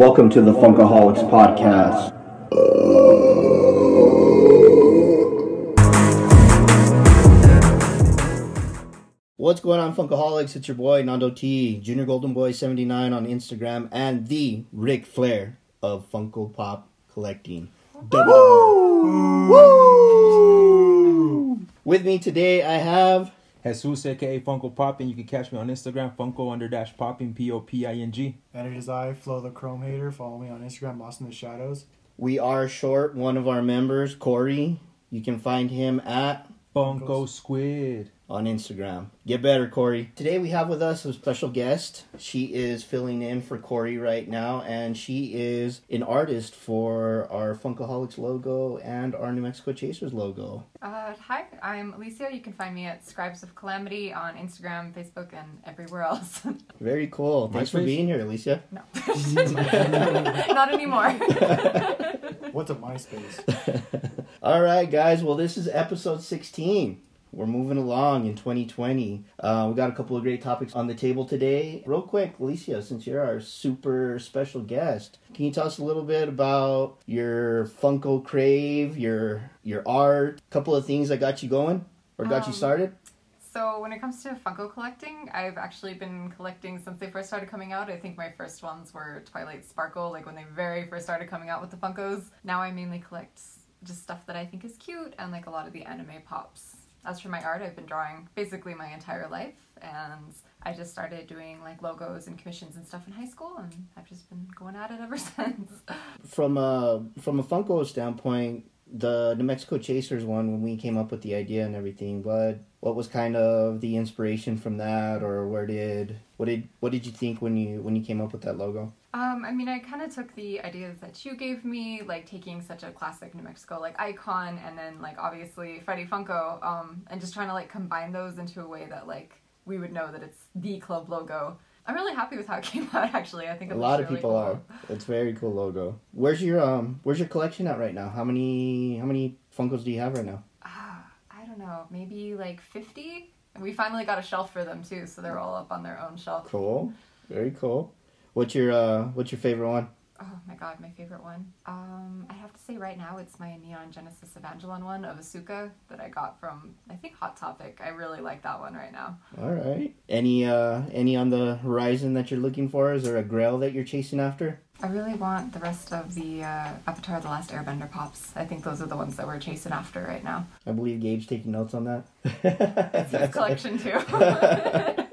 Welcome to the Funkaholiks Podcast. What's going on, Funkaholiks? It's your boy Nando T, Junior Golden Boy 79 on Instagram, and the Ric Flair of Funko Pop Collecting. Woo! With me today, I have Jesus, aka Funko Pop, and you can catch me on Instagram, Funko under dash popping, P O P I N G. And it is I, Flo the Chrome Hater. Follow me on Instagram, Lost in the Shadows. we are short one of our members, Corey. You can find him at Funko Squid. On Instagram. Get better, Corey. Today we have with us a special guest. She is filling in for Corey right now, and she is an artist for our Funkaholiks logo and our New Mexico Chasers logo. Uh, hi, I'm Alycia. You can find me at Scribes of Calamity on Instagram, Facebook, and everywhere else. Very cool. Thanks for MySpace? being here, Alycia. no, not anymore. What's a MySpace? All right, guys. Well, this is episode 16. We're moving along in 2020. Uh, we got a couple of great topics on the table today. Real quick, Alycia, since you're our super special guest, can you tell us a little bit about your Funko Crave, your your art, a couple of things that got you going or got you Um, started? so when it comes to Funko collecting, I've actually been collecting since they first started coming out. I think my first ones were Twilight Sparkle, like when they very first started coming out with the Funkos. Now I mainly collect just stuff that I think is cute and like a lot of the anime pops. As for my art, I've been drawing basically my entire life, and I just started doing like logos and commissions and stuff in high school, and I've just been going at it ever since. From a from a Funko standpoint, the New Mexico Chasers one when we came up with the idea and everything, what what was kind of the inspiration from that, or where did what did what did you think when you when you came up with that logo? Um, I mean, I kind of took the ideas that you gave me, like taking such a classic New Mexico like icon, and then like obviously Freddie Funko, um, and just trying to like combine those into a way that like we would know that it's the club logo. I'm really happy with how it came out. Actually, I think A lot of really people cool. are. It's a very cool logo. Where's your um Where's your collection at right now? How many how many Funkos do you have right now? Ah, I don't know, maybe like 50. We finally got a shelf for them too, so they're all up on their own shelf. Cool, very cool. What's your uh What's your favorite one? Oh my god, my favorite one. Um, I have to say right now it's my Neon Genesis Evangelion one of Asuka that I got from I think Hot Topic. I really like that one right now. All right. Any uh any on the horizon that you're looking for? Is there a Grail that you're chasing after? I really want the rest of the uh, Avatar: The Last Airbender pops. I think those are the ones that we're chasing after right now. I believe Gabe's taking notes on that. It's his collection too.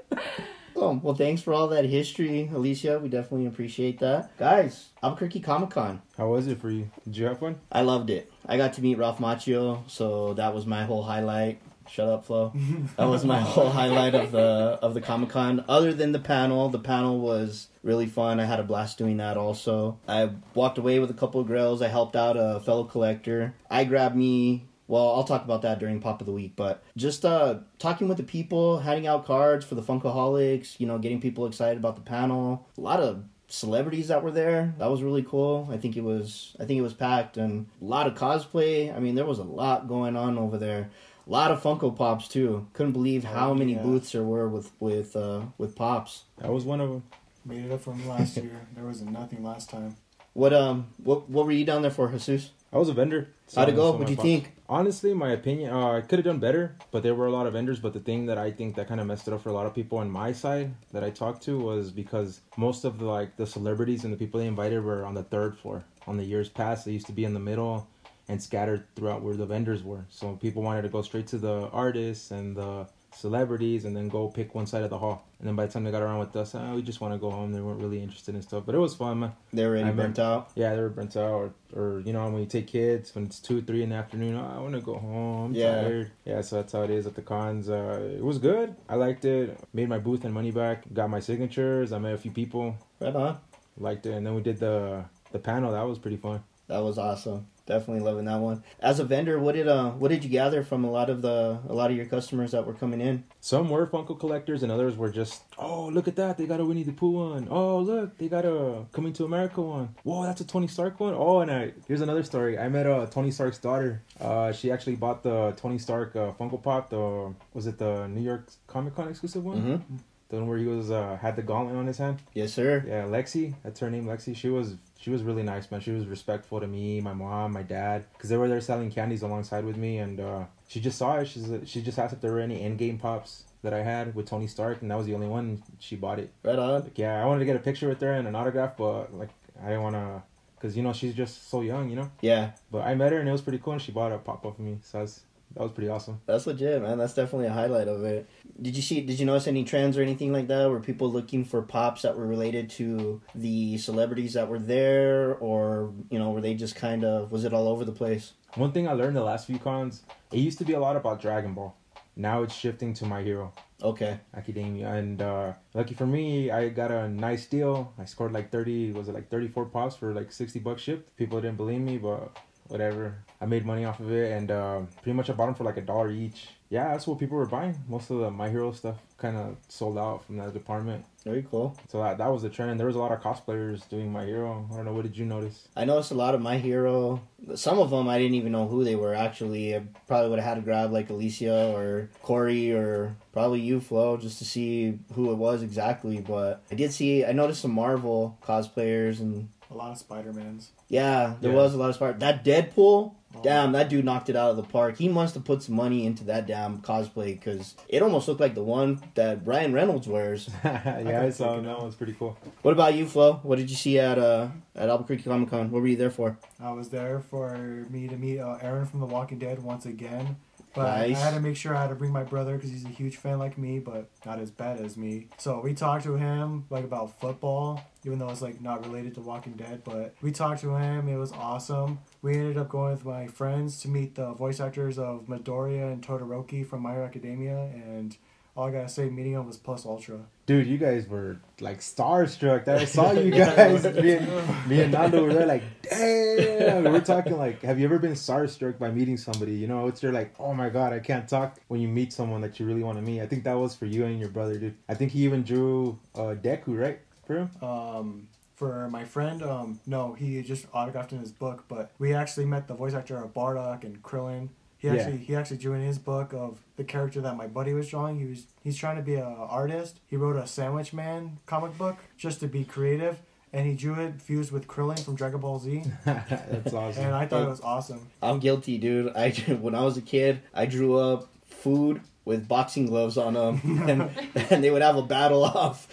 Oh, well, thanks for all that history, Alycia. We definitely appreciate that. Guys, Albuquerque Comic Con. How was it for you? Did you have fun? I loved it. I got to meet Ralph Macchio, so that was my whole highlight. Shut up, Flo. That was my whole highlight of the of the Comic Con. Other than the panel, the panel was really fun. I had a blast doing that. Also, I walked away with a couple of grills. I helped out a fellow collector. I grabbed me. Well, I'll talk about that during Pop of the Week, but just uh, talking with the people, handing out cards for the Funkaholiks, you know, getting people excited about the panel. A lot of celebrities that were there. That was really cool. I think it was I think it was packed and a lot of cosplay. I mean, there was a lot going on over there. A lot of Funko Pops too. Couldn't believe how Oh, many yeah. booths there were with with uh, with pops. That was one of them. Made it up from last year. There was nothing last time. What um what what were you down there for, Jesus? I was a vendor. So How'd it go? So What'd you think? Honestly, my opinion, uh, I could have done better, but there were a lot of vendors. But the thing that I think that kind of messed it up for a lot of people on my side that I talked to was because most of the like the celebrities and the people they invited were on the third floor. On the years past, they used to be in the middle and scattered throughout where the vendors were. So people wanted to go straight to the artists and the celebrities and then go pick one side of the hall. And then by the time they got around with us, uh, we just want to go home. They weren't really interested in stuff, but it was fun. Man. They were already burnt out. Yeah, they were burnt out, or, or you know, when you take kids when it's two, three in the afternoon, oh, I want to go home. I'm Yeah. tired. Yeah, so that's how it is at the cons. Uh, it was good. I liked it. Made my booth and money back. Got my signatures. I met a few people. Right on. Liked it, and then we did the the panel. That was pretty fun. That was awesome. Definitely loving that one. As a vendor, what did uh what did you gather from a lot of the a lot of your customers that were coming in? Some were Funko collectors, and others were just, oh, look at that, they got a Winnie the Pooh one. Oh, look, they got a Coming to America one. Whoa, that's a Tony Stark one. Oh, and I here's another story. I met uh, Tony Stark's daughter. Uh, she actually bought the Tony Stark uh, Funko Pop. The was it the New York Comic Con exclusive one? Mm-hmm. The one where he was uh had the gauntlet on his hand. Yes, sir. Yeah, Lexi. That's her name, Lexi. She was she was really nice, man. She was respectful to me, my mom, my dad, because they were there selling candies alongside with me, and uh, she just saw it. She's she just asked if there were any Endgame pops that I had with Tony Stark, and that was the only one. She bought it. Right on. Like, yeah, I wanted to get a picture with her and an autograph, but like I didn't want to, cause you know she's just so young, you know. Yeah, But I met her and it was pretty cool, and she bought a pop up for me, so that's that was pretty awesome. that's legit, man. That's definitely a highlight of it. Did you see? Did you notice any trends or anything like that? Were people looking for pops that were related to the celebrities that were there, or you know, were they just kind of? Was it all over the place? One thing I learned the last few cons, it used to be a lot about Dragon Ball. Now it's shifting to My Hero. Okay. Academia. And uh, lucky for me, I got a nice deal. I scored like 30, was it like 34 pops for like 60 bucks shipped? People didn't believe me, but whatever. I made money off of it, and uh, pretty much I bought them for like a dollar each. Yeah, that's what people were buying. Most of the My Hero stuff kind of sold out from that department. Very cool. So that, that was the trend. There was a lot of cosplayers doing My Hero. I don't know, what did you notice? I noticed a lot of My Hero. Some of them I didn't even know who they were. Actually, I probably would have had to grab like Alycia or Corey or probably you, Flo, just to see who it was exactly. But I did see. I noticed some Marvel cosplayers and A lot of Spider Mans. yeah, there Yeah. was a lot of Spider. That Deadpool. Damn, that dude knocked it out of the park. He must have put some money into that damn cosplay because it almost looked like the one that Ryan Reynolds wears. yeah, I can saw check him. it That one's pretty cool. What about you, Flo? What did you see at uh at Albuquerque Comic Con? What were you there for? I was there for me to meet uh, Aaron from The Walking Dead once again. But I had to make sure I had to bring my brother because he's a huge fan like me, but not as bad as me. So we talked to him like about football, even though it's like not related to Walking Dead. But we talked to him. It was awesome. We ended up going with my friends to meet the voice actors of Midoriya and Todoroki from My Hero Academia, and all I gotta say, meeting them was plus ultra. Dude, you guys were like starstruck. I saw you guys. me, and, me and Nando were there like, damn. We're talking like, have you ever been starstruck by meeting somebody? You know, it's you're like, oh my god, I can't talk when you meet someone that you really want to meet. I think that was for you and your brother, dude. I think he even drew uh, Deku, right? For him? Um, for my friend, um, no, he just autographed in his book, but we actually met the voice actor of Bardock and Krillin. He Yeah. actually he actually drew in his book of the character that my buddy was drawing. He was he's trying to be an artist. He wrote a Sandwich Man comic book just to be creative, and he drew it fused with Krillin from Dragon Ball Z, That's awesome. and I thought it was awesome. I'm guilty, dude. I when I was a kid, I drew up food with boxing gloves on them, and, and they would have a battle off.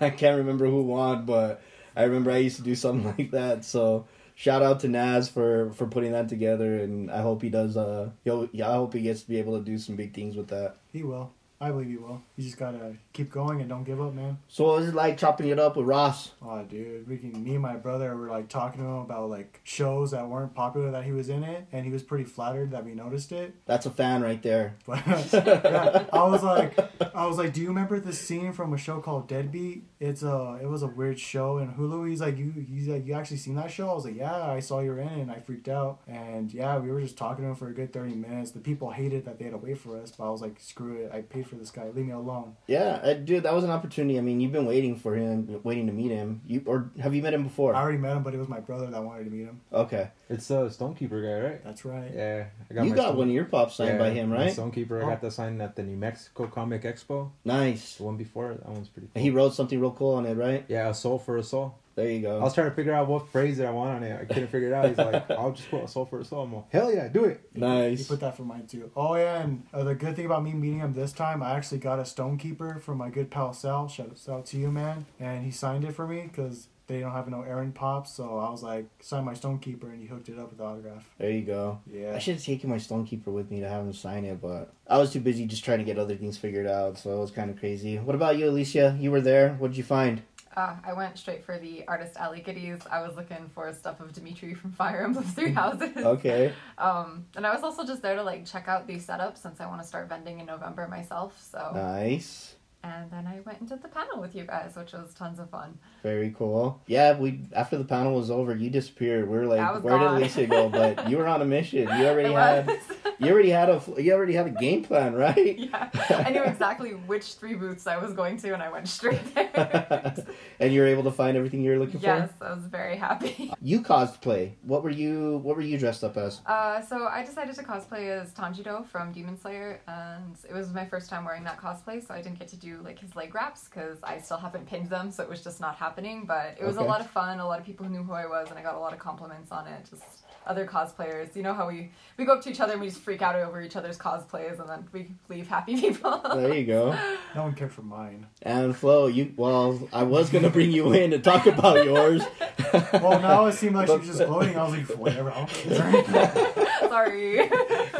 I can't remember who won, but I remember I used to do something like that. So shout out to Naz for for putting that together, and I hope he does. Uh, yo, yeah, I hope he gets to be able to do some big things with that. He will. I believe you will. You just gotta keep going and don't give up, man. So what was it like chopping it up with Ross? Oh, dude, we can. Me and my brother were like talking to him about like shows that weren't popular that he was in it, and he was pretty flattered that we noticed it. That's a fan right there. But yeah, I was like, I was like, do you remember this scene from a show called Deadbeat? It's a, it was a weird show in Hulu. He's like, you, he's like, you actually seen that show? I was like, yeah, I saw you were in it, and I freaked out. And yeah, we were just talking to him for a good thirty minutes. The people hated that they had to wait for us, but I was like, screw it, I paid for this guy, leave me alone. Yeah, uh, dude, that was an opportunity. I mean, you've been waiting for him, waiting to meet him. You or have you met him before? I already met him, but it was my brother that wanted to meet him. Okay, it's a Stonekeeper guy, right? That's right. Yeah. I you my got Stone- one of your pops signed Yeah, by him, right? Stonekeeper. I Oh. got that signed at the New Mexico Comic Expo. Nice. The one before, that one's pretty cool. He wrote something real cool on it, right? Yeah, a soul for a soul. There you go. I was trying to figure out what phrase that I want on it. I couldn't figure it out. He's like, I'll just put a soul for a soul. I'm like, hell yeah, do it. He nice. put that for mine too. Oh yeah, and uh, the good thing about me meeting him this time, I actually got a Stonekeeper from my good pal Sal. Shout out to you, man. And he signed it for me because they don't have no Aaron pops. So I was like, sign my Stonekeeper, and he hooked it up with the autograph. There you go. Yeah. I should have taken my Stonekeeper with me to have him sign it, but I was too busy just trying to get other things figured out, so it was kind of crazy. What about you, Alycia? You were there. What did you find? Uh, I went straight for the artist alley goodies. I was looking for stuff of Dimitri from Fire Emblem Three Houses. Okay. Um, and I was also just there to like check out the setup since I want to start vending in November myself. So, Nice. And then I went into the panel with you guys, which was tons of fun. Very cool. Yeah, we after the panel was over, you disappeared. We were like, where gone. did Alycia go? But you were on a mission. You already had you already had a you already had a game plan, right? yeah, I knew exactly which three booths I was going to, and I went straight there. and you were able to find everything you were looking for? yes, I was very happy. You cosplay. What were you What were you dressed up as? Uh, so I decided to cosplay as Tanjiro from Demon Slayer, and it was my first time wearing that cosplay, so I didn't get to do do like his leg wraps because I still haven't pinned them, so it was just not happening. But it was Okay. a lot of fun. A lot of people knew who I was, and I got a lot of compliments on it. Just other cosplayers. You know how we we go up to each other and we just freak out over each other's cosplays, and then we leave happy people. There you go. No one cared for mine. And Flo, you well, I was gonna bring you in to talk about yours. Well, now it seemed like she was just floating. I was like, whatever. I'll Sorry.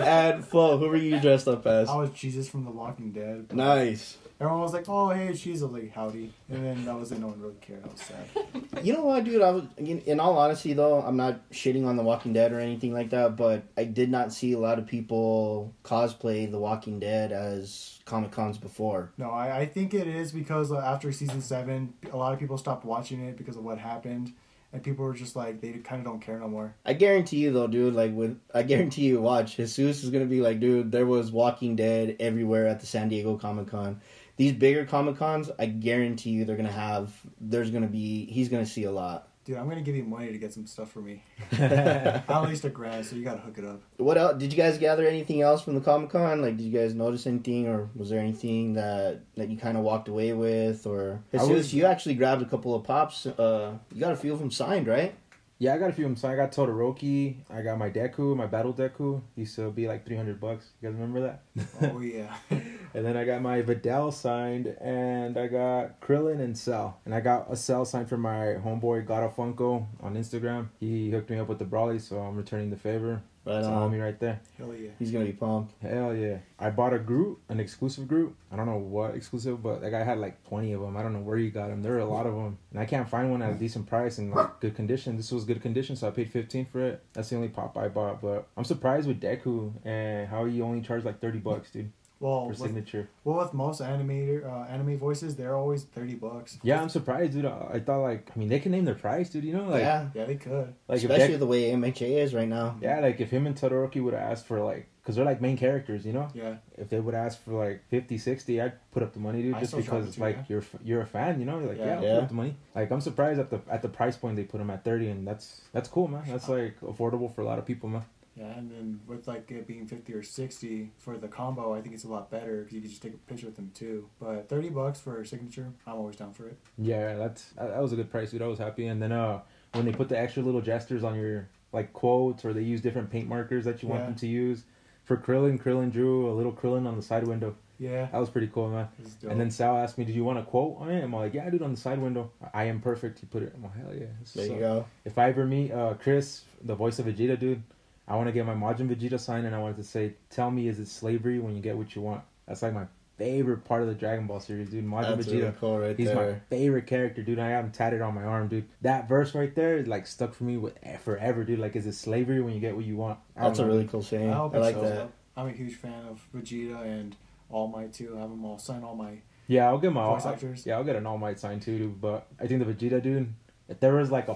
and Flo, who were you dressed up as? I was Jesus from The Walking Dead. Nice. Everyone was like, "Oh, hey, she's a like howdy," and then that was it. No one really cared. I was sad. You know what, dude? I was, in, in all honesty, though, I'm not shitting on The Walking Dead or anything like that, but I did not see a lot of people cosplay The Walking Dead as Comic Cons before. No, I, I think it is because after season seven, a lot of people stopped watching it because of what happened, and people were just like, they kind of don't care no more. I guarantee you, though, dude. Like, with I guarantee you, watch Jesus is gonna be like, dude. There was Walking Dead everywhere at the San Diego Comic Con. These bigger Comic Cons, I guarantee you, they're gonna have. There's gonna be. He's gonna see a lot. Dude, I'm gonna give you money to get some stuff for me. At least a grand, so you gotta hook it up. What else? Did you guys gather anything else from the Comic Con? Like, did you guys notice anything, or was there anything that that you kind of walked away with, or I Jesus, was- you actually grabbed a couple of pops. Uh, you got a few of them signed, right? Yeah, I got a few of them. So I got Todoroki. I got my Deku, my Battle Deku. Used to be like 300 bucks. You guys remember that? Oh yeah. And then I got my Vidal signed, and I got Krillin and Cell. And I got a Cell signed for my homeboy Gato Funko on Instagram. He hooked me up with the Brawly, so I'm returning the favor. Right It's on. homie right there. Hell yeah. He's gonna be pumped. Hell yeah. I bought a group, an exclusive group. I don't know what exclusive, but that guy had like 20 of them. I don't know where he got them. There are a lot of them. And I can't find one at a decent price and like good condition. This was good condition, so I paid 15 for it. That's the only pop I bought. But I'm surprised with Deku and how he only charged like 30 bucks, dude, Well, for with, signature. well, with most animator uh, anime voices, they're always thirty bucks. Yeah, I'm surprised, dude. I, I thought like, I mean, they can name their price, dude. You know, like, yeah, Yeah, they could. like especially Deku, the way MHA is right now. yeah, like if him and Todoroki would have asked for like, cause they're like main characters, you know. Yeah. if they would ask for like 50 60 i'd put up the money dude I just because it too, like yeah. you're you're a fan you know you're like yeah, Yeah. I'll Yeah. put up the money like i'm surprised at the at the price point they put them at 30 and that's that's cool man that's like affordable for a lot of people man Yeah, and then with like it being fifty or sixty for the combo, I think it's a lot better because you can just take a picture with them too. But thirty bucks for a signature, I'm always down for it. yeah that's that, that was a good price dude i was happy and then uh when they put the extra little gestures on your like quotes or they use different paint markers that you want Yeah. them to use for krillin krillin drew a little krillin on the side window Yeah. that was pretty cool man dope. and then sal asked me did you want a quote on it i'm like yeah dude on the side window i am perfect he put it i'm like hell yeah There So- you go. If I ever meet uh, Chris, the voice of Vegeta, dude, I want to get my Majin Vegeta sign, and I wanted to say, "Tell me, is it slavery when you get what you want?" That's like my favorite part of the Dragon Ball series, dude. Majin That's Vegeta, really cool right he's my favorite character, dude. I have him tatted on my arm, dude. That verse right there is like stuck for me with forever, dude. Like, is it slavery when you get what you want? I don't That's a know, really dude. cool saying. I I, hope it like shows that. up. I'm a huge fan of Vegeta and All Might too. I have them all sign all my Yeah, I'll get my voice I'll- actors. yeah, I'll get an All Might sign too, dude. But I think the Vegeta, dude, if there was like a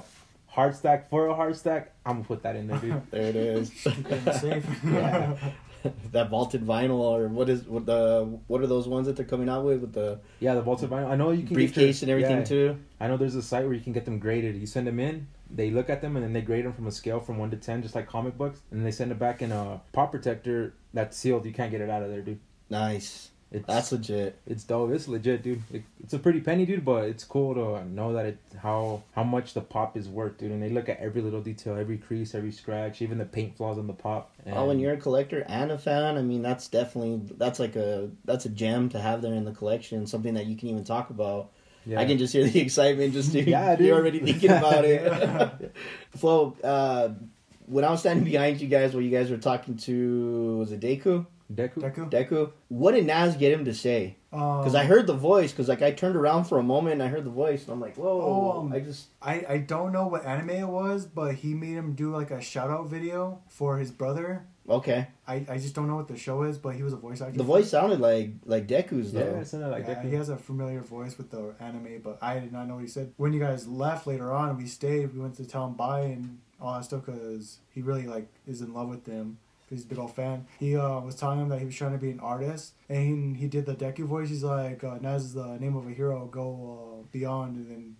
hard stack for a hard stack, I'm gonna put that in there, dude. There it is. Safe. Yeah. that vaulted vinyl, or what is what the what are those ones that they're coming out with with the Yeah, the vaulted vinyl. I know you can briefcase get and everything yeah, too? I know there's a site where you can get them graded. You send them in, they look at them, and then they grade them from a scale from one to ten, just like comic books, and they send it back in a pop protector that's sealed. You can't get it out of there, dude. Nice. It's That's legit. it's dope. It's legit, dude. It, it's a pretty penny, dude, but it's cool to know that it how how much the pop is worth, dude. And they look at every little detail, every crease, every scratch, even the paint flaws on the pop. And Oh, when you're a collector and a fan, I mean, that's definitely that's like a that's a gem to have there in the collection. Something that you can even talk about. yeah. I can just hear the excitement. Just dude, Yeah, dude. you're already thinking about it. Flo, uh, when I was standing behind you guys, while you guys were talking to was it Deku? Deku. Deku. Deku. What did Naz get him to say? Um, Because I heard the voice. Because like I turned around for a moment and I heard the voice, and I'm like, whoa! Oh, um, I just I, I don't know what anime it was, but he made him do like a shout out video for his brother. okay. I, I just don't know what the show is, but he was a voice actor. The voice sounded like like Deku's Yeah, it sounded like yeah, Deku. he has a familiar voice with the anime, but I did not know what he said. When you guys left later on, we stayed. We went to tell him bye and all that stuff because he really like is in love with them. 'Cause He's a big old fan. He uh, was telling him that he was trying to be an artist, and he, he did the Deku voice. He's like, uh, "Naz is the name of a hero. Go uh, beyond." And then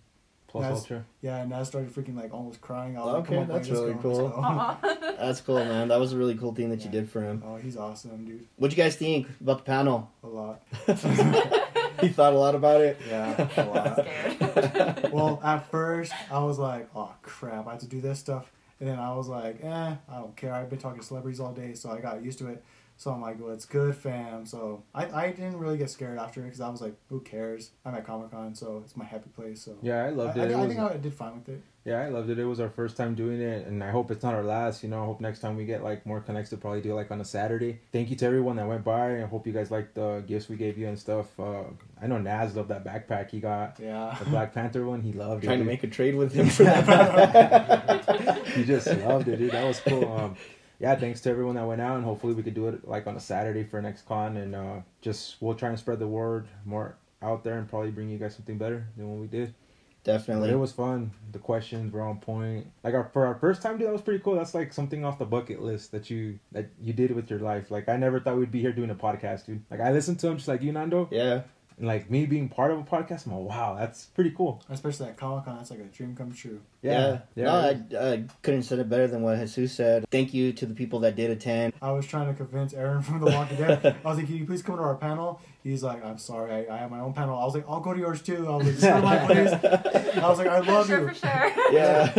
Plus That's- Ultra. yeah, and Naz started freaking like almost crying. I was like, Okay, "Come that's really go, cool. That's cool, man. That was a really cool thing that you did for him. Oh, he's awesome, dude. What'd you guys think about the panel? A lot. he thought a lot about it. Yeah, a lot. Well, at first I was like, oh crap, I have to do this stuff, and then I was like, eh, I don't care. I've been talking to celebrities all day, so I got used to it. So I'm like, well, it's good, fam. So I, I didn't really get scared after it because I was like, who cares? I'm at Comic Con, so it's my happy place. So Yeah, I I, loved I, it. it I was, think I did fine with it. yeah, I loved it. It was our first time doing it, and I hope it's not our last. You know, I hope next time we get like more connects to probably do like on a Saturday. Thank you to everyone that went by. I hope you guys liked the gifts we gave you and stuff. Uh, I know Naz loved that backpack he got. Yeah. The Black Panther one, he loved Trying it. to dude. make a trade with him for that. he just loved it, dude. That was cool. Um, yeah, thanks to everyone that went out, and hopefully we could do it like on a Saturday for next con, and uh, just we'll try and spread the word more out there, and probably bring you guys something better than what we did. But Definitely. it was fun. The questions were on point. Like our for our first time, dude, that was pretty cool. That's like something off the bucket list that you that you did with your life. Like I never thought we'd be here doing a podcast, dude. Like I listened to him just like you, Nando, yeah. And like me being part of a podcast. I'm like, wow, that's pretty cool. Especially at Comic Con, that's like a dream come true. Yeah, yeah. No, I, I couldn't said it better than what Jesus said. Thank you to the people that did attend. I was trying to convince Aaron from The Walking Dead. I was like, can you please come to our panel? He's like, I'm sorry, I, I have my own panel. I was like, I'll go to yours too. I was like, this is my place. I was like, I love sure, you. for sure. Yeah.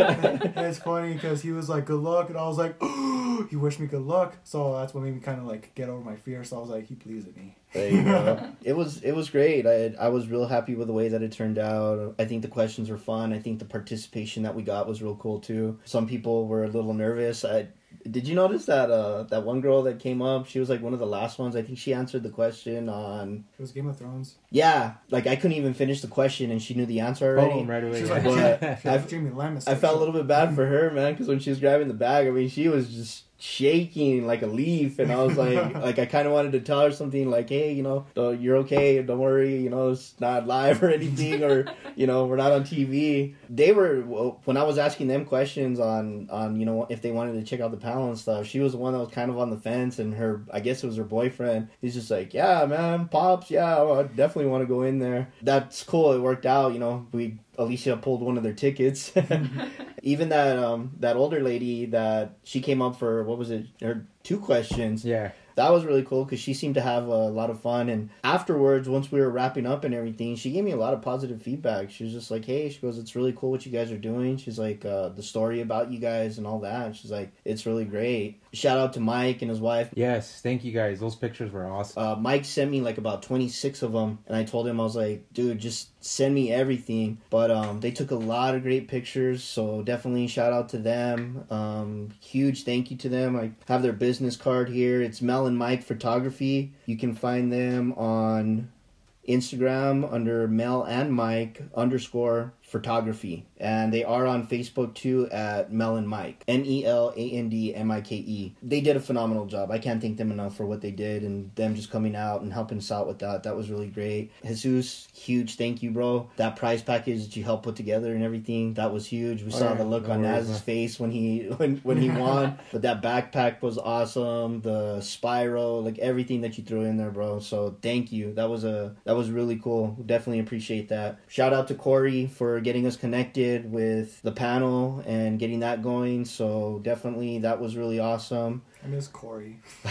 and it's funny because he was like, "Good luck," and I was like, "He wished me good luck." So that's what made me kind of like get over my fear. So I was like, "He pleased me." There you go. it was it was great. I I was real happy with the way that it turned out. I think the questions were fun. I think the participation that we got was real cool too. Some people were a little nervous. I did you notice that uh that one girl that came up? She was like one of the last ones. I think she answered the question on It was Game of Thrones. yeah. Like I couldn't even finish the question and she knew the answer already. Boom, right away. She was yeah. like, But She I've- Jamie Lamb. I felt a little bit bad for her, man, because when she was grabbing the bag, I mean, she was just shaking like a leaf, and I was like, like I kind of wanted to tell her something like, hey, you know, uh, you're okay, don't worry, you know, it's not live or anything, or you know, we're not on TV. They were when I was asking them questions on on you know if they wanted to check out the panel and stuff. She was the one that was kind of on the fence, and her I guess it was her boyfriend. He's just like, yeah, man, pops, yeah, I definitely want to go in there. That's cool. It worked out, you know. We Alycia pulled one of their tickets. Even that um that older lady that she came up for what was it? Her two questions. yeah. That was really cool because she seemed to have a lot of fun. And afterwards, once we were wrapping up and everything, she gave me a lot of positive feedback. She was just like, "Hey," she goes, "It's really cool what you guys are doing." She's like, uh, "The story about you guys and all that." She's like, "It's really great." Shout out to Mike and his wife. Yes, thank you guys. Those pictures were awesome. Uh, Mike sent me like about 26 of them, and I told him I was like, dude, just send me everything. But um, they took a lot of great pictures, so definitely shout out to them. Um, huge thank you to them. I have their business card here. It's Mel and Mike Photography. You can find them on Instagram under Mel and Mike underscore photography. And they are on Facebook too at Mel and Mike. M E L A N D M I K E. They did a phenomenal job. I can't thank them enough for what they did and them just coming out and helping us out with that. That was really great. Jesus, huge thank you, bro. That prize package that you helped put together and everything, that was huge. We Oh, saw yeah. the look No on worries, Naz's man. face when he when, when he won. But that backpack was awesome. The spiral, like everything that you threw in there, bro. So thank you. That was a that was really cool. Definitely appreciate that. Shout out to Corey for getting us connected with the panel and getting that going. So definitely that was really awesome. I miss Corey.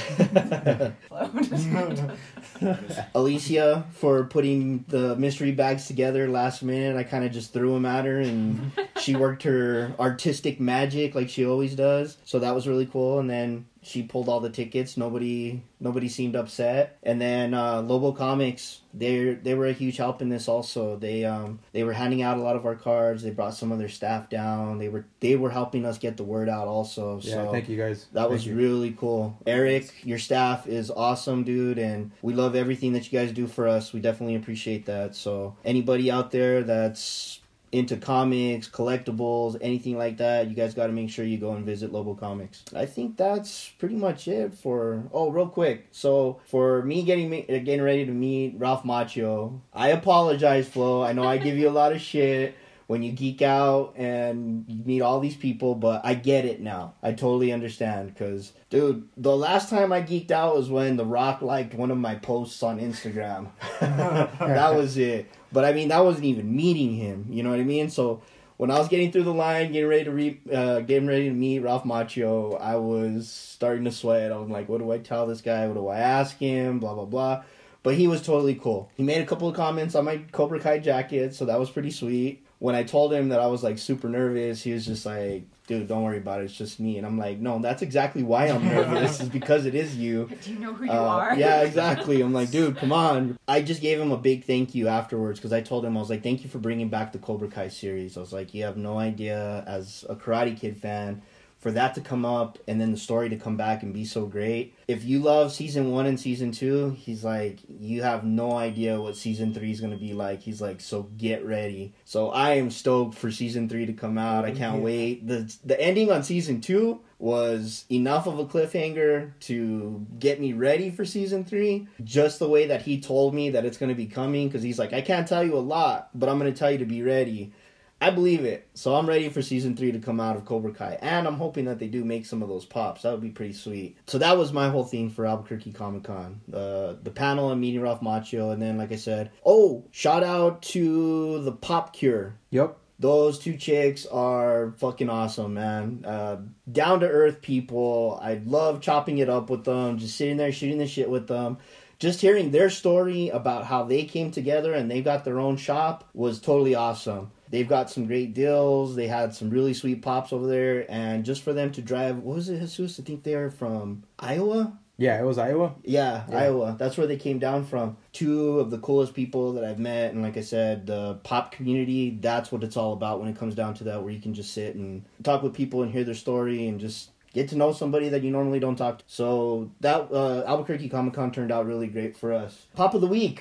Alycia for putting the mystery bags together last minute. I kind of just threw them at her and she worked her artistic magic like she always does. So that was really cool. And then she pulled all the tickets. Nobody nobody seemed upset. And then uh, Lobo Comics, they they were a huge help in this also. They um they were handing out a lot of our cards. They brought some of their staff down. They were they were helping us get the word out also. yeah, so thank you guys. that was you. really cool. Eric, your staff is awesome, dude, and we love everything that you guys do for us. We definitely appreciate that. So, anybody out there that's into comics, collectibles, anything like that, you guys got to make sure you go and visit Lobo Comics. I think that's pretty much it for. Oh, real quick. So, for me getting me, getting ready to meet Ralph Macchio, I apologize, Flo. I know I give you a lot of shit when you geek out and you meet all these people, but I get it now. I totally understand because, dude, the last time I geeked out was when The Rock liked one of my posts on Instagram. that was it. But I mean, that wasn't even meeting him. You know what I mean? So when I was getting through the line, getting ready to re- uh, getting ready to meet Ralph Macchio, I was starting to sweat. I was like, what do I tell this guy? What do I ask him? Blah blah blah. But he was totally cool. He made a couple of comments on my Cobra Kai jacket, so that was pretty sweet. When I told him that I was like super nervous, he was just like, "Dude, don't worry about it. It's just me." And I'm like, "No, that's exactly why I'm nervous. is because it is you." Do you know who you Uh, are? yeah, exactly. I'm like, dude, come on. I just gave him a big thank you afterwards because I told him I was like, thank you for bringing back the Cobra Kai series. I was like, you have no idea as a Karate Kid fan for that to come up and then the story to come back and be so great. If you love season one and season two, he's like, you have no idea what season three is gonna be like. He's like, so get ready. So I am stoked for season three to come out. I can't Yeah. wait. The the ending on season two was enough of a cliffhanger to get me ready for season three. Just the way that he told me that it's gonna be coming, because he's like, I can't tell you a lot, but I'm gonna tell you to be ready. I believe it. So I'm ready for season three to come out of Cobra Kai. And I'm hoping that they do make some of those pops. That would be pretty sweet. So that was my whole thing for Albuquerque Comic Con. Uh, the panel and meeting Ralph Macchio. And then, like I said, oh, shout out to the Pop Cure. Yep. Those two chicks are fucking awesome, man. Uh, down to earth people. I love chopping it up with them, just sitting there shooting the shit with them. Just hearing their story about how they came together and they got their own shop was totally awesome. They've got some great deals. They had some really sweet pops over there, and just for them to drive, what was it, Jesus? I think they're from Iowa. Yeah, it was Iowa. Yeah, Yeah. Iowa. That's where they came down from. Two of the coolest people that I've met, and like I said, the pop community. That's what it's all about when it comes down to that. Where you can just sit and talk with people and hear their story and just get to know somebody that you normally don't talk to. So that uh, Albuquerque Comic Con turned out really great for us. Pop of the week.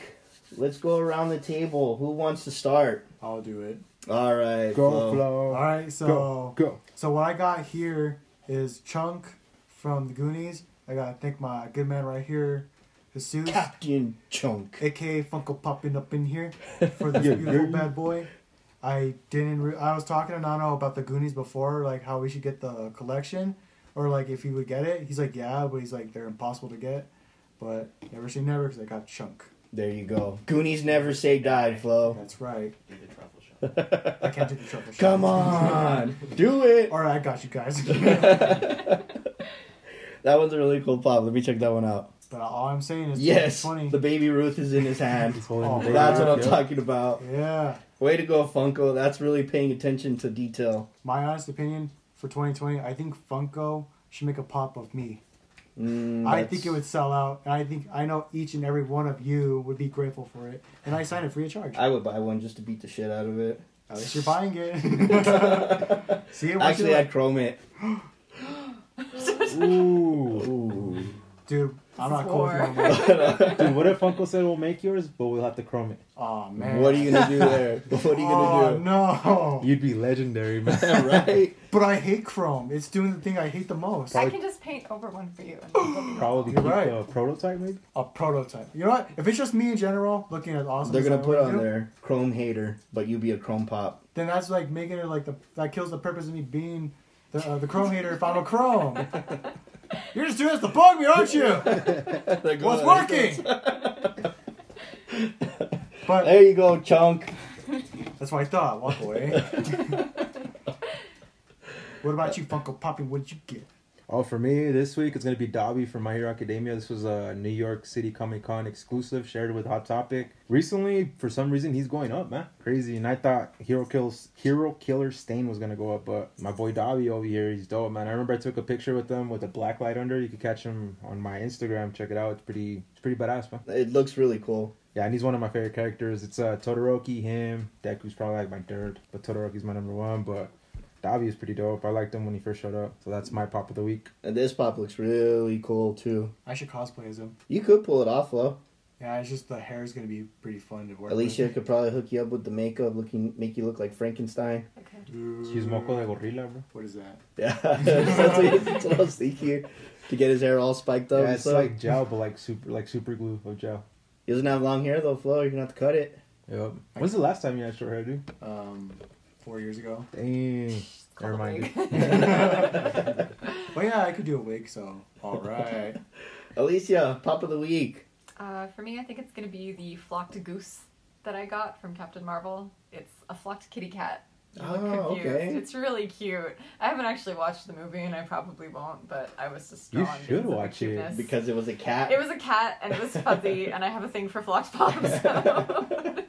Let's go around the table. Who wants to start? I'll do it. All right, Go Flo. Flo. All right, so Go. Go. so what I got here is Chunk from the Goonies. I got I think my good man right here, Jesus, Captain Chunk. aka Funko popping up in here for this Yeah, beautiful yeah. bad boy. I didn't. Re- I was talking to Nando about the Goonies before, like how we should get the collection, or like if he would get it. He's like, yeah, but he's like they're impossible to get. But never say never because I got Chunk. There you go. Goonies never say die, Flo. That's right. Do the truffle shot. I can't do the truffle. shot. Come on, do it. All right, I got you guys. That one's a really cool pop. Let me check that one out. but all I'm saying is Yes, 20. the baby Ruth is in his hand. Oh. That's what I'm Yep. talking about. Yeah. Way to go, Funko. That's really paying attention to detail. My honest opinion for 2020, I think Funko should make a pop of me. Mm, I think it would sell out, and I think I know each and every one of you would be grateful for it, and I sign it free of charge. I would buy one just to beat the shit out of it. At least you're buying it. See it? Actually, I'd chrome it. Ooh. Ooh. dude, I'm not cool with war. you. Dude, what if Funko said we'll make yours, but we'll have to chrome it? Oh man. what are you gonna do there? What are you oh, gonna do? no. You'd be legendary, man. right? But I hate Chrome. It's doing the thing I hate the most. I can just paint over one for you. And it'll be Probably You're keep right. the prototype, maybe. A prototype. You know what? If it's just me in general looking at awesome, They're gonna put on do, there Chrome hater, but you be a Chrome pop. Then that's like making it like the that kills the purpose of me being the uh, the Chrome hater if I'm a Chrome. You're just doing this to bug me, aren't you? What's uh, working? But There you go, chunk. that's what I thought. Walk away. what about you, Funko Poppy? What'd you get? Oh, for me this week it's gonna be Dabi from My Hero Academia. This was a New York City Comic Con exclusive, shared with Hot Topic. Recently, for some reason, he's going up, man, crazy. And I thought Hero Kills Hero Killer Stain was gonna go up, but my boy Dabi over here, he's dope, man. I remember I took a picture with him with a black light under. You could catch him on my Instagram. Check it out. It's pretty, it's pretty badass, man. It looks really cool. Yeah, and he's one of my favorite characters. It's uh, Todoroki, him, Deku's probably like my third, but Todoroki's my number one. But Dabi is pretty dope. I liked him when he first showed up, so that's my pop of the week. And this pop looks really cool too. I should cosplay as him. You could pull it off, Flo. Yeah, it's just the hair is gonna be pretty fun to wear. Alycia with. could probably hook you up with the makeup, looking make you look like Frankenstein. Okay. She's Moco de Gorila, bro. What is that? Yeah, that's, what, that's what I was thinking. To get his hair all spiked up. Yeah, it's stuff. like gel, but like super, like super glue of gel. He doesn't have long hair though, Flo. You're gonna have to cut it. Yep. When's the last time you had short hair, dude? Um, four years ago. Dang. Never mind. wig. Well, yeah, I could do a wig, so all right. Alycia, pop of the week. Uh, for me, I think it's gonna be the flocked goose that I got from Captain Marvel. It's a flocked kitty cat, You look Oh, confused. okay. It's really cute. I haven't actually watched the movie, and I probably won't. But I was just You should because of the watch it, cuteness. Because it was a cat. it was a cat and it was fuzzy, and I have a thing for flocked Pops. So.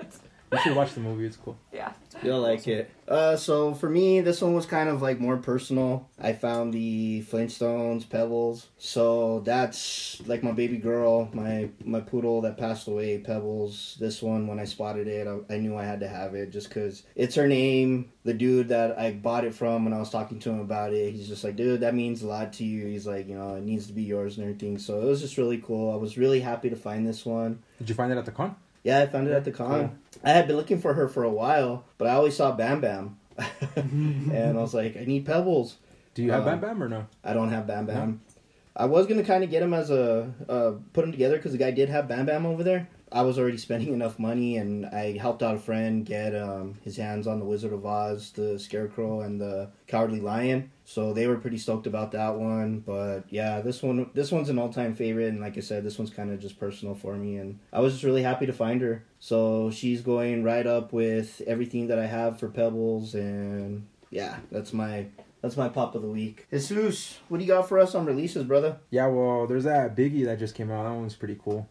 You should watch the movie. It's cool. yeah. You'll like it. Uh, so for me, this one was kind of like more personal. I found the Flintstones Pebbles. So that's like my baby girl, my my poodle that passed away, Pebbles. This one, when I spotted it, I, I knew I had to have it just because it's her name. The dude that I bought it from, when I was talking to him about it, he's just like, dude, that means a lot to you. He's like, you know, it needs to be yours and everything. So it was just really cool. I was really happy to find this one. Did you find it at the con? Yeah, I found it at the con. I had been looking for her for a while, but I always saw Bam Bam. and I was like, I need pebbles. Do you have Um, Bam Bam or no? I don't have Bam Bam. I was gonna kind of get him as a uh, put him together because the guy did have Bam Bam over there. I was already spending enough money, and I helped out a friend get um, his hands on the Wizard of Oz, the Scarecrow, and the Cowardly Lion. So they were pretty stoked about that one. But yeah, this one this one's an all time favorite, and like I said, this one's kind of just personal for me, and I was just really happy to find her. So she's going right up with everything that I have for Pebbles, and yeah, that's my that's my pop of the week. Jesus, what do you got for us on releases, brother? Yeah, well, there's that Biggie that just came out. That one's pretty cool.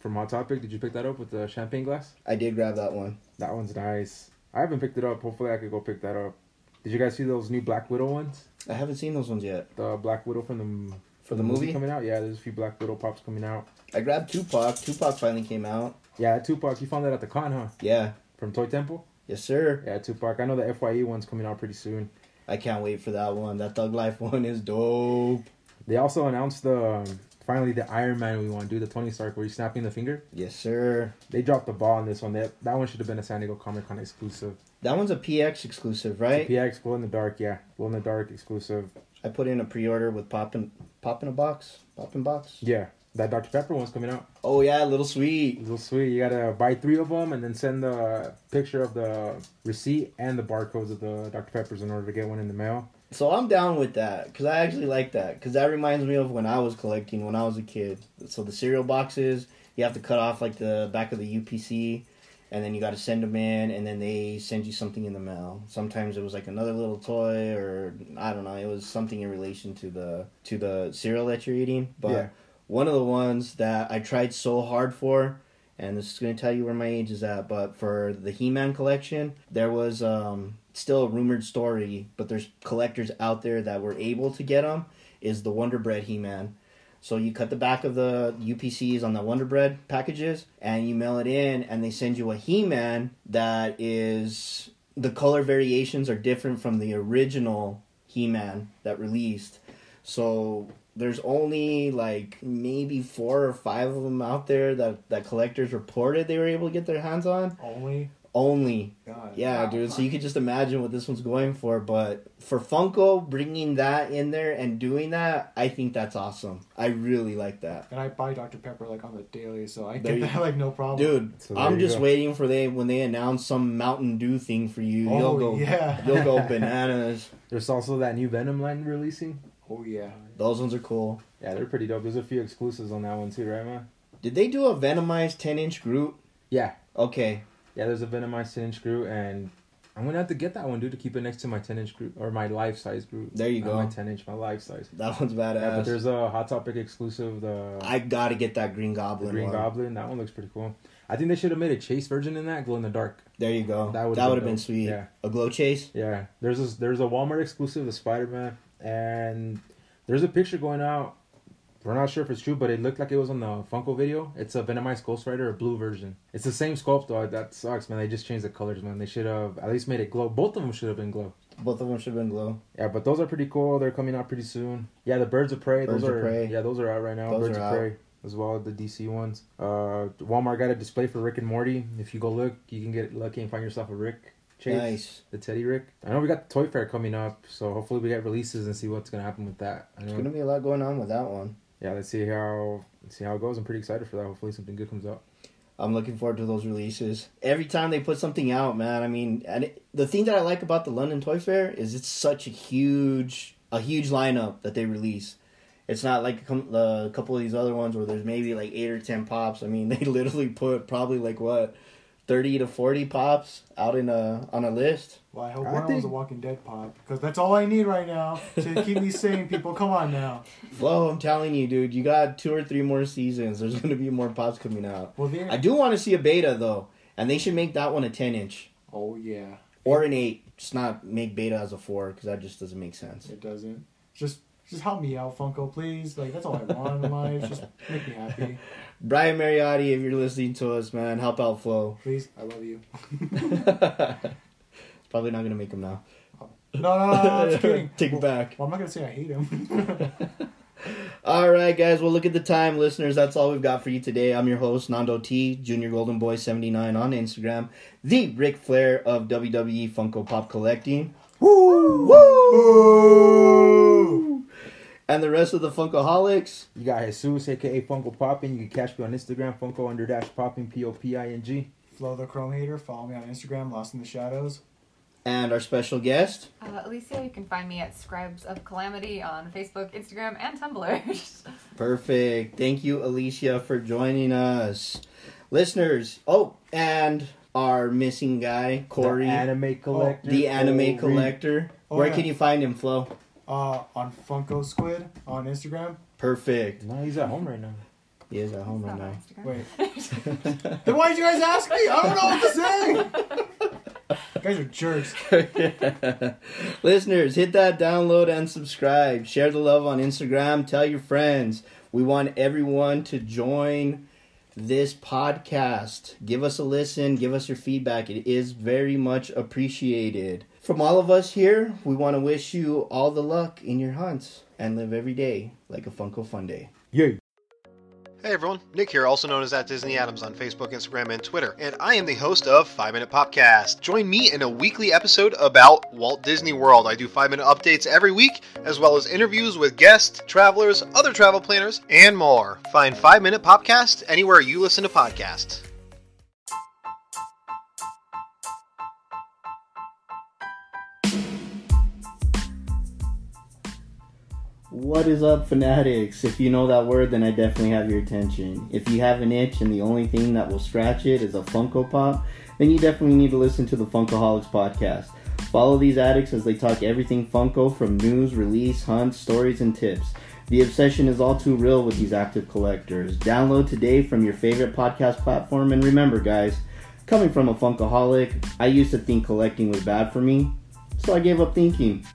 From Hot Topic, did you pick that up with the champagne glass? I did grab that one. That one's nice. I haven't picked it up. Hopefully, I could go pick that up. Did you guys see those new Black Widow ones? I haven't seen those ones yet. The Black Widow from the For the movie? coming out. Yeah, there's a few Black Widow pops coming out. I grabbed Tupac. Tupac finally came out. Yeah, Tupac. You found that at the con, huh? Yeah. From Toy Temple. Yes, sir. Yeah, Tupac. I know the Fye one's coming out pretty soon. I can't wait for that one. That Thug Life one is dope. They also announced the um, finally the Iron Man we want to do the Tony Stark where he's snapping the finger. Yes, sir. They dropped the ball on this one. That that one should have been a San Diego Comic Con exclusive. That one's a PX exclusive, right? PX Glow in the Dark, yeah, Glow in the Dark exclusive. I put in a pre-order with Pop in, Pop in a box. Pop in box. Yeah, that Dr Pepper one's coming out. Oh yeah, little sweet. Little sweet. You gotta buy three of them and then send the picture of the receipt and the barcodes of the Dr Peppers in order to get one in the mail. So I'm down with that because I actually like that because that reminds me of when I was collecting when I was a kid. So the cereal boxes, you have to cut off like the back of the UPC, and then you got to send them in, and then they send you something in the mail. Sometimes it was like another little toy, or I don't know, it was something in relation to the to the cereal that you're eating. But Yeah. one of the ones that I tried so hard for. And this is going to tell you where my age is at, but for the He-Man collection, there was um, still a rumored story, but there's collectors out there that were able to get them. Is the Wonder Bread He-Man? So you cut the back of the UPCs on the Wonder Bread packages, and you mail it in, and they send you a He-Man that is the color variations are different from the original He-Man that released. So there's only like maybe four or five of them out there that that collectors reported they were able to get their hands on. Only Only God. yeah, Wow. dude. So you could just imagine what this one's going for. But for Funko bringing that in there and doing that, I think that's awesome. I really like that, And I buy Dr Pepper like on the daily, so I There get you- that like no problem. dude. So I'm just go. waiting for they when they announce some Mountain Dew thing for you. Oh you'll go, yeah. you'll go bananas. There's also that new Venom line releasing. Oh yeah. Those ones are cool. Yeah, they're pretty dope. There's a few exclusives on that one too, right, man? Did they do a Venomized 10 inch Groot? Yeah, Okay, yeah. There's a Venomized 10 inch Groot, and I'm gonna have to get that one, dude, to keep it next to my 10 inch Groot or my life size Groot. There you Not go. My 10 inch, my life size. that one's Yeah, but there's a Hot Topic exclusive, the, I gotta get that Green Goblin Green one. Goblin. That one looks pretty cool. I think they should have made a chase version in that, glow in the dark. There you go. That That would've would been have been, sweet. Yeah. A glow chase. Yeah, there's a, there's a Walmart exclusive, the Spider Man, and there's a picture going out. We're not sure if it's true, but it looked like it was on the Funko video. It's a Venomized Ghost Rider, a blue version. It's the same sculpt though. That sucks, man. They just changed the colors, man. They should have at least made it glow. Both of them should have been glow. Both of them should have been glow. Yeah, but those are pretty cool. They're coming out pretty soon. Yeah, the Birds of Prey. Birds those of are Prey. yeah, those are out right now. Those Birds of out. Prey as well, the DC ones. Uh, Walmart got a display for Rick and Morty. If you go look, you can get lucky and find yourself a Rick. Chase. Nice. The Teddy Rick. I know we got the Toy Fair coming up, so hopefully we get releases and see what's gonna happen with that. I There's gonna be a lot going on with that one. Yeah, let's see how let's see how it goes. I'm pretty excited for that. Hopefully something good comes out. I'm looking forward to those releases. Every time they put something out, man. I mean, and it, the thing that I like about the London Toy Fair is it's such a huge, a huge lineup that they release. It's not like a couple of these other ones where there's maybe like eight or ten pops. I mean, they literally put probably like what thirty to forty pops out in a on a list. Well, I hope I one of think- them's a Walking Dead pop because that's all I need right now to keep me sane. People, come on now. Flo, I'm telling you, dude, you got two or three more seasons. There's gonna be more pops coming out. Well, there. I do want to see a beta though, and they should make that one a ten inch Oh yeah, or an eight. Just not make beta as a four because that just doesn't make sense. it doesn't. Just, just help me out, Funko, please. Like that's all I want in life. Just make me happy, Brian Mariotti, if you're listening to us, man, help out Flo. please. I love you. Probably not gonna make him now. No, no, no, no, I'm just kidding. Take it back. Well, I'm not gonna say I hate him. All right, guys. Well, look at the time, listeners. That's all we've got for you today. I'm your host, Nando T, Junior Golden Boy 79 on Instagram, the Ric Flair of WWE Funko Pop Collecting. Woo! Woo! And the rest of the Funkaholiks. You got Jesus, aka Funko Popping. You can catch me on Instagram, Funko under dash Popping, P O P I N G. Flo the Chrome Hater. Follow me on Instagram, Lost in the Shadows. And our special guest. Uh, Alycia, you can find me at Scribes of Calamity on Facebook, Instagram, and Tumblr. Perfect. Thank you, Alycia, for joining us. Listeners, oh, and our missing guy, Corey, The anime collector. the anime Corey. collector. Oh, Where yeah. can you find him, Flo? Uh, on Funko Squid on Instagram. Perfect. No, he's at home right now. He is at home It's right now. Wait. Then why did you guys ask me? I don't know what to say. you guys are jerks. Listeners, hit that download and subscribe. Share the love on Instagram. Tell your friends. We want everyone to join this podcast. Give us a listen. Give us your feedback. It is very much appreciated. From all of us here, we want to wish you all the luck in your hunts and live every day like a Funko Fun Day. Yeah. Hey everyone, Nick here, also known as at Disney Adams on Facebook, Instagram, and Twitter, and I am the host of 5 Minute Popcast. Join me in a weekly episode about Walt Disney World. I do 5 minute updates every week, as well as interviews with guests, travelers, other travel planners, and more. Find 5 Minute Popcast anywhere you listen to podcasts. What is up, fanatics? If you know that word, then I definitely have your attention. If you have an itch and the only thing that will scratch it is a Funko Pop, then you definitely need to listen to the Funkaholiks podcast. Follow these addicts as they talk everything Funko from news, release, hunts, stories, and tips. The obsession is all too real with these active collectors. Download today from your favorite podcast platform, and remember, guys, coming from a Funkaholik, I used to think collecting was bad for me, so I gave up thinking.